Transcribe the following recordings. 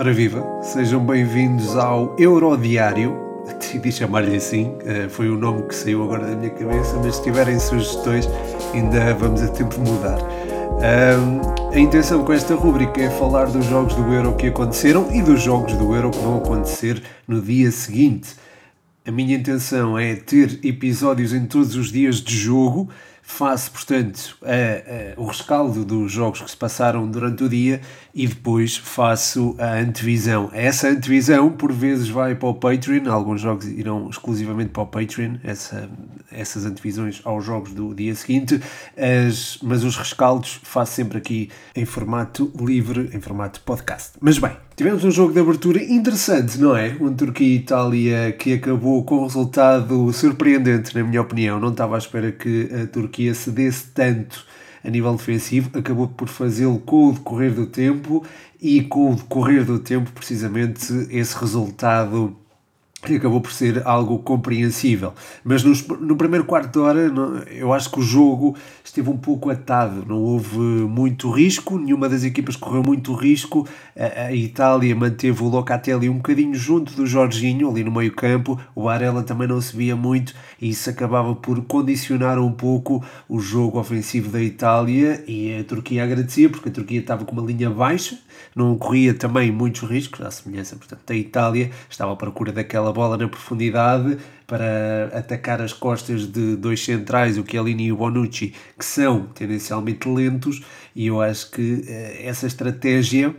Ora viva, sejam bem-vindos ao Eurodiário. Decidi chamar-lhe assim, eh, foi o nome que saiu agora da minha cabeça, mas se tiverem sugestões, ainda vamos a tempo de mudar. a intenção com esta rubrica é falar dos jogos do Euro que aconteceram e dos jogos do Euro que vão acontecer no dia seguinte. A minha intenção é ter episódios em todos os dias de jogo Faço, portanto, a, a, o rescaldo dos jogos que se passaram durante o dia e depois faço a antevisão. Essa antevisão, por vezes, vai para o Patreon, alguns jogos irão exclusivamente para o Patreon, essa, essas antevisões aos jogos do dia seguinte, as, mas os rescaldos faço sempre aqui em formato livre, em formato podcast. Mas bem, tivemos um jogo de abertura interessante, não é? Um Turquia-Itália que acabou com um resultado surpreendente, na minha opinião. Não estava à espera que a Turquia Turquia cedesse tanto a nível defensivo, acabou por fazê-lo com o decorrer do tempo e com o decorrer do tempo, precisamente, esse resultado acabou por ser algo compreensível. Mas nos, no primeiro quarto de hora, eu acho que o jogo esteve um pouco atado, não houve muito risco, nenhuma das equipas correu muito risco. A, a Itália manteve o Locatelli um bocadinho junto do Jorginho, ali no meio campo, o Varela também não se via muito, e isso acabava por condicionar um pouco o jogo ofensivo da Itália, e a Turquia agradecia, porque a Turquia estava com uma linha baixa, não corria também muitos riscos, à semelhança, portanto, da Itália, estava à procura daquela aquela bola na profundidade para atacar as costas de dois centrais, o Chiellini e o Bonucci, que são tendencialmente lentos, e eu acho que eh, essa estratégia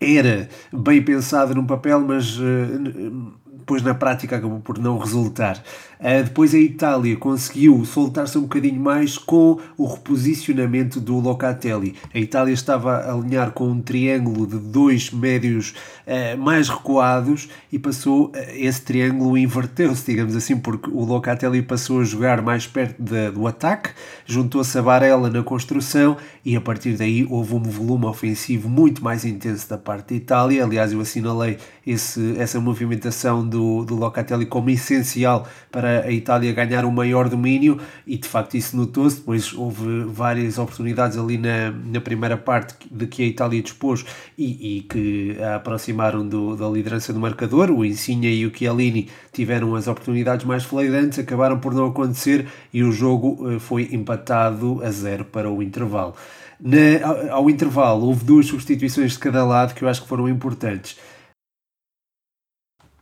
era bem pensada no papel, mas uh, depois na prática acabou por não resultar. Uh, depois a Itália conseguiu soltar-se um bocadinho mais com o reposicionamento do Locatelli. A Itália estava a alinhar com um triângulo de dois médios uh, mais recuados e passou, uh, esse triângulo inverteu-se, digamos assim, porque o Locatelli passou a jogar mais perto de, do ataque, juntou-se a Barella na construção e a partir daí houve um volume ofensivo muito mais intenso da parte da Itália. Aliás, eu assinalei esse, essa movimentação do, do Locatelli como essencial para a Itália ganhar um maior domínio e de facto isso notou-se. Depois houve várias oportunidades ali na, na primeira parte de que a Itália dispôs e, e que a aproximaram do, da liderança do marcador. O Insigne e o Chiellini tiveram as oportunidades mais flagrantes, acabaram por não acontecer e o jogo eh, foi empatado a zero para o intervalo. Na, ao, ao intervalo houve duas substituições de cada lado que eu acho que foram importantes.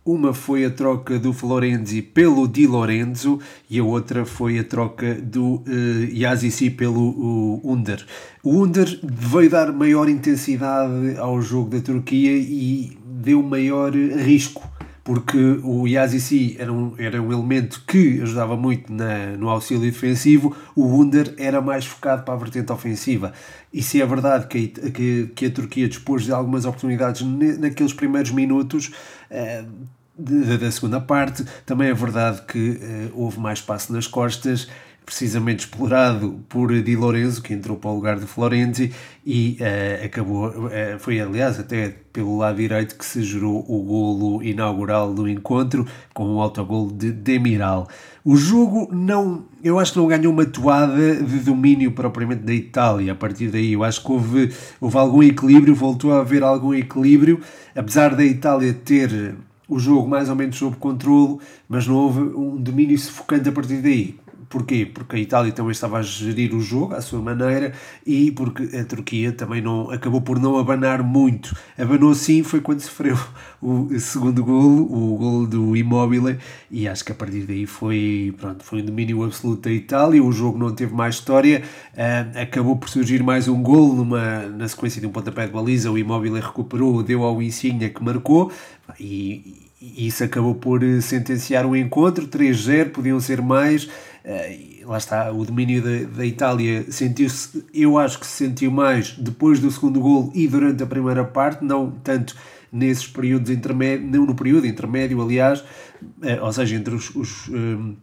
Uma foi a troca do Florenzi pelo Di Lorenzo e a outra foi a troca do uh, Yazici pelo uh, Under. O Under veio dar maior intensidade ao jogo da Turquia e deu maior risco, porque o Yazici era um, era um elemento que ajudava muito na, no auxílio defensivo, o Under era mais focado para a vertente ofensiva. E se é verdade que a, que, que a Turquia dispôs de algumas oportunidades naqueles primeiros minutos, uh, da segunda parte. Também é verdade que uh, houve mais espaço nas costas, precisamente explorado por Di Lorenzo, que entrou para o lugar de Florenzi e uh, acabou, uh, foi aliás até pelo lado direito que se gerou o golo inaugural do encontro com o um autogol de Demiral. O jogo não, eu acho que não ganhou uma toada de domínio propriamente da Itália. A partir daí, eu acho que houve, houve algum equilíbrio, voltou a haver algum equilíbrio, apesar da Itália ter o jogo mais ou menos sob controle, mas não houve um domínio sufocante a partir daí. Porquê? Porque a Itália também estava a gerir o jogo à sua maneira e porque a Turquia também não acabou por não abanar muito. Abanou sim foi quando sofreu o segundo golo, o golo do Immobile, e acho que a partir daí foi, pronto, foi um domínio absoluto da Itália. O jogo não teve mais história, uh, acabou por surgir mais um golo numa, na sequência de um pontapé de baliza. O Immobile recuperou, deu ao Insigne que marcou e, e isso acabou por sentenciar o encontro 3-0, podiam ser mais Uh, lá está, o domínio da, da Itália sentiu-se, eu acho que se sentiu mais depois do segundo gol e durante a primeira parte, não tanto nesses períodos intermédios, não no período intermédio, aliás, uh, ou seja, entre os, os um,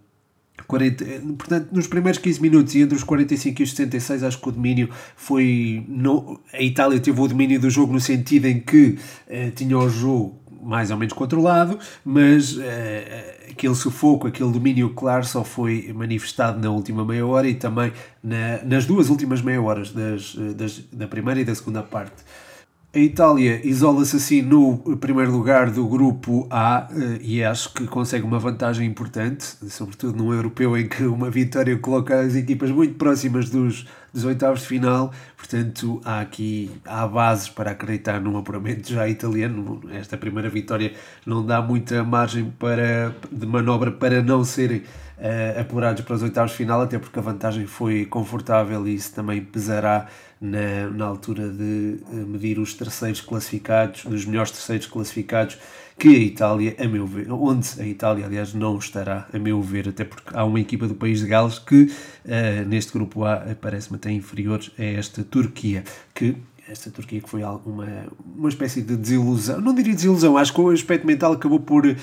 40, portanto, nos primeiros 15 minutos e entre os 45 e os 76, acho que o domínio foi. No, a Itália teve o domínio do jogo no sentido em que uh, tinha o jogo mais ou menos controlado, mas uh, aquele sufoco, aquele domínio claro só foi manifestado na última meia hora e também na, nas duas últimas meia horas das, das, da primeira e da segunda parte. A Itália isola-se assim no primeiro lugar do grupo A eh, e acho que consegue uma vantagem importante, sobretudo num europeu em que uma vitória coloca as equipas muito próximas dos, dos oitavos de final. Portanto, há aqui há bases para acreditar num apuramento já italiano. Esta primeira vitória não dá muita margem para, de manobra para não serem uh, apurados para os oitavos de final, até porque a vantagem foi confortável e isso também pesará na, na altura de eh, medir os terceiros classificados, os melhores terceiros classificados, que a Itália, a meu ver, onde a Itália, aliás, não estará, a meu ver, até porque há uma equipa do país de Gales que uh, neste grupo A parece-me até inferior a esta Turquia, que esta Turquia que foi uma, uma espécie de desilusão, não diria desilusão, acho que o aspecto mental acabou por uh,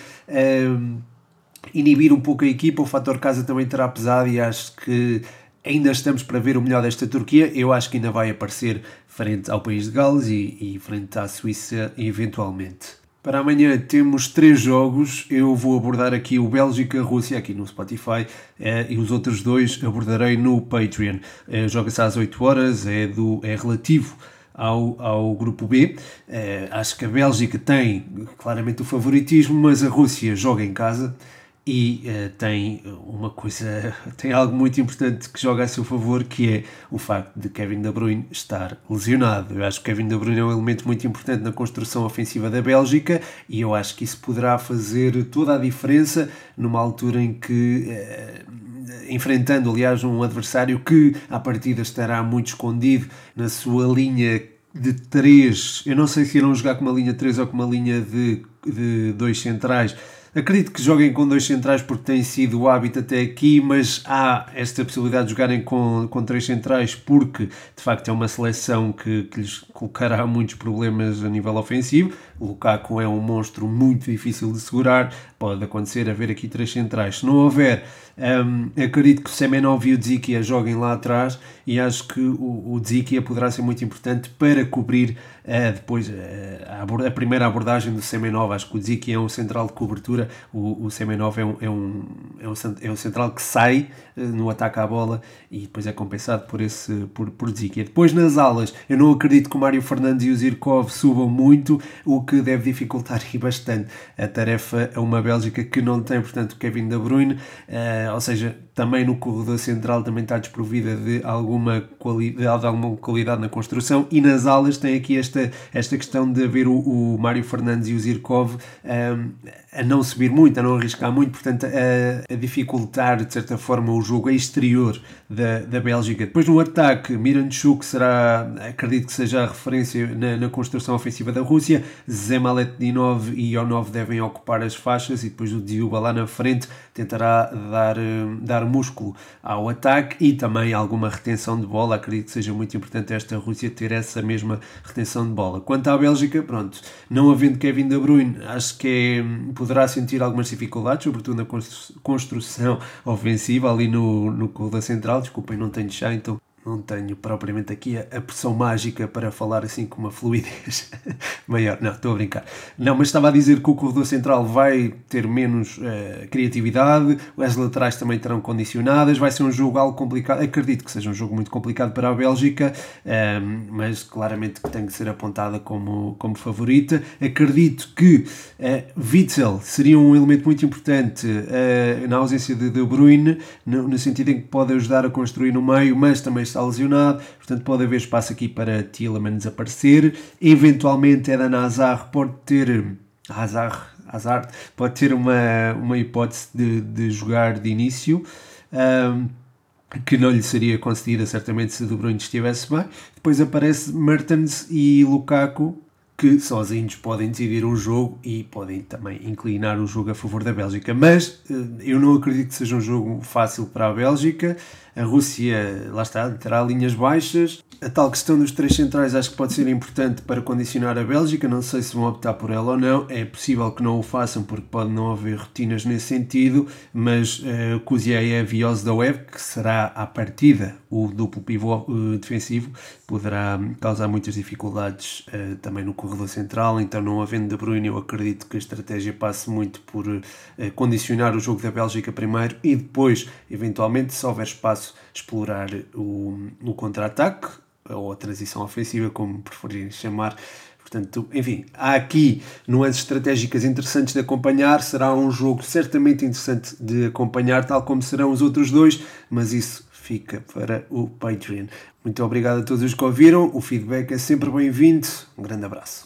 inibir um pouco a equipa, o fator casa também terá pesado e acho que ainda estamos para ver o melhor desta Turquia. Eu acho que ainda vai aparecer frente ao país de Gales e, e frente à Suíça eventualmente. Para amanhã temos três jogos. Eu vou abordar aqui o Bélgica-Rússia aqui no Spotify eh, e os outros dois abordarei no Patreon. Eh, Joga-se às 8 horas, é, do, é relativo ao, ao grupo B. Eh, acho que a Bélgica tem claramente o favoritismo, mas a Rússia joga em casa e uh, tem uma coisa, tem algo muito importante que joga a seu favor, que é o facto de Kevin De Bruyne estar lesionado. Eu acho que Kevin De Bruyne é um elemento muito importante na construção ofensiva da Bélgica e eu acho que isso poderá fazer toda a diferença numa altura em que, uh, enfrentando, aliás, um adversário que à partida estará muito escondido na sua linha de 3, eu não sei se irão jogar com uma linha 3 ou com uma linha de, de dois centrais, Acredito que joguem com dois centrais porque tem sido o hábito até aqui, mas há esta possibilidade de jogarem com, com três centrais porque de facto é uma seleção que, que lhes colocará muitos problemas a nível ofensivo. O Lukaku é um monstro muito difícil de segurar, pode acontecer haver aqui três centrais. Se não houver, um, acredito que o Semenov e o Dzikia joguem lá atrás e acho que o, o Dzikia poderá ser muito importante para cobrir uh, depois uh, a, a, primeira abordagem do Semenov. Acho que o Dzikia é um central de cobertura, o, o Semenov é um, é, um, é, um, é um central que sai uh, no ataque à bola e depois é compensado por, esse, por, por Dzikia. Depois nas alas, eu não acredito que o Mário Fernandes e o Zirkov subam muito, o que deve dificultar bastante a tarefa a uma Bélgica que não tem, portanto, Kevin De Bruyne. Uh, ou seja, também no corredor central também está desprovida de alguma qualidade, de alguma qualidade na construção e nas alas tem aqui esta, esta questão de haver o, o Mário Fernandes e o Zirkov um, a não subir muito, a não arriscar muito, portanto a, a, dificultar de certa forma o jogo exterior da, da Bélgica. Depois no ataque, Miranchuk será, acredito que seja a referência na, na construção ofensiva da Rússia, Zemaletdinov e Ionov devem ocupar as faixas e depois o Diuba lá na frente tentará dar, dar músculo ao ataque e também alguma retenção de bola. Acredito que seja muito importante esta Rússia ter essa mesma retenção de bola. Quanto à Bélgica, pronto, não havendo Kevin De Bruyne, acho que é, poderá sentir algumas dificuldades, sobretudo na construção ofensiva ali no, no corredor central. Desculpem, não tenho chá, então não tenho propriamente aqui a, a, pressão mágica para falar assim com uma fluidez maior. Não, estou a brincar. Não, mas estava a dizer que o corredor central vai ter menos uh, criatividade, as laterais também terão condicionadas, vai ser um jogo algo complicado. Acredito que seja um jogo muito complicado para a Bélgica, um, ehm, mas claramente que tem que ser apontada como, como favorita. Acredito que uh, Witzel seria um elemento muito importante uh, na ausência de De Bruyne, no, no sentido em que pode ajudar a construir no meio, mas também está lesionado, portanto pode haver espaço aqui para Tielemans aparecer. Eventualmente Eden Hazard pode ter... Hazard, Hazard pode ter uma, uma hipótese de, de jogar de início. Um, que não lhe seria concedida certamente se De Bruyne estivesse bem. Depois aparece Mertens e Lukaku, que sozinhos podem decidir um jogo e podem também inclinar o jogo a favor da Bélgica. Mas eh, eu não acredito que seja um jogo fácil para a Bélgica. A Rússia, lá está, terá linhas baixas. A tal questão dos três centrais acho que pode ser importante para condicionar a Bélgica. Não sei se vão optar por ela ou não. É possível que não o façam porque pode não haver rotinas nesse sentido. Mas uh, Kuziev e Ozdoev, que será à partida o duplo pivô uh, defensivo, poderá causar muitas dificuldades uh, também no corredor central. Então, não havendo De Bruyne, eu acredito que a estratégia passe muito por uh, condicionar o jogo da Bélgica primeiro e depois, eventualmente, se houver espaço, explorar o, o contra-ataque ou a transição ofensiva, como preferirem chamar. Portanto, enfim, há aqui nuances estratégicas interessantes de acompanhar. Será um jogo certamente interessante de acompanhar, tal como serão os outros dois, mas isso fica para o Patreon. Muito obrigado a todos os que ouviram. O feedback é sempre bem-vindo. Um grande abraço.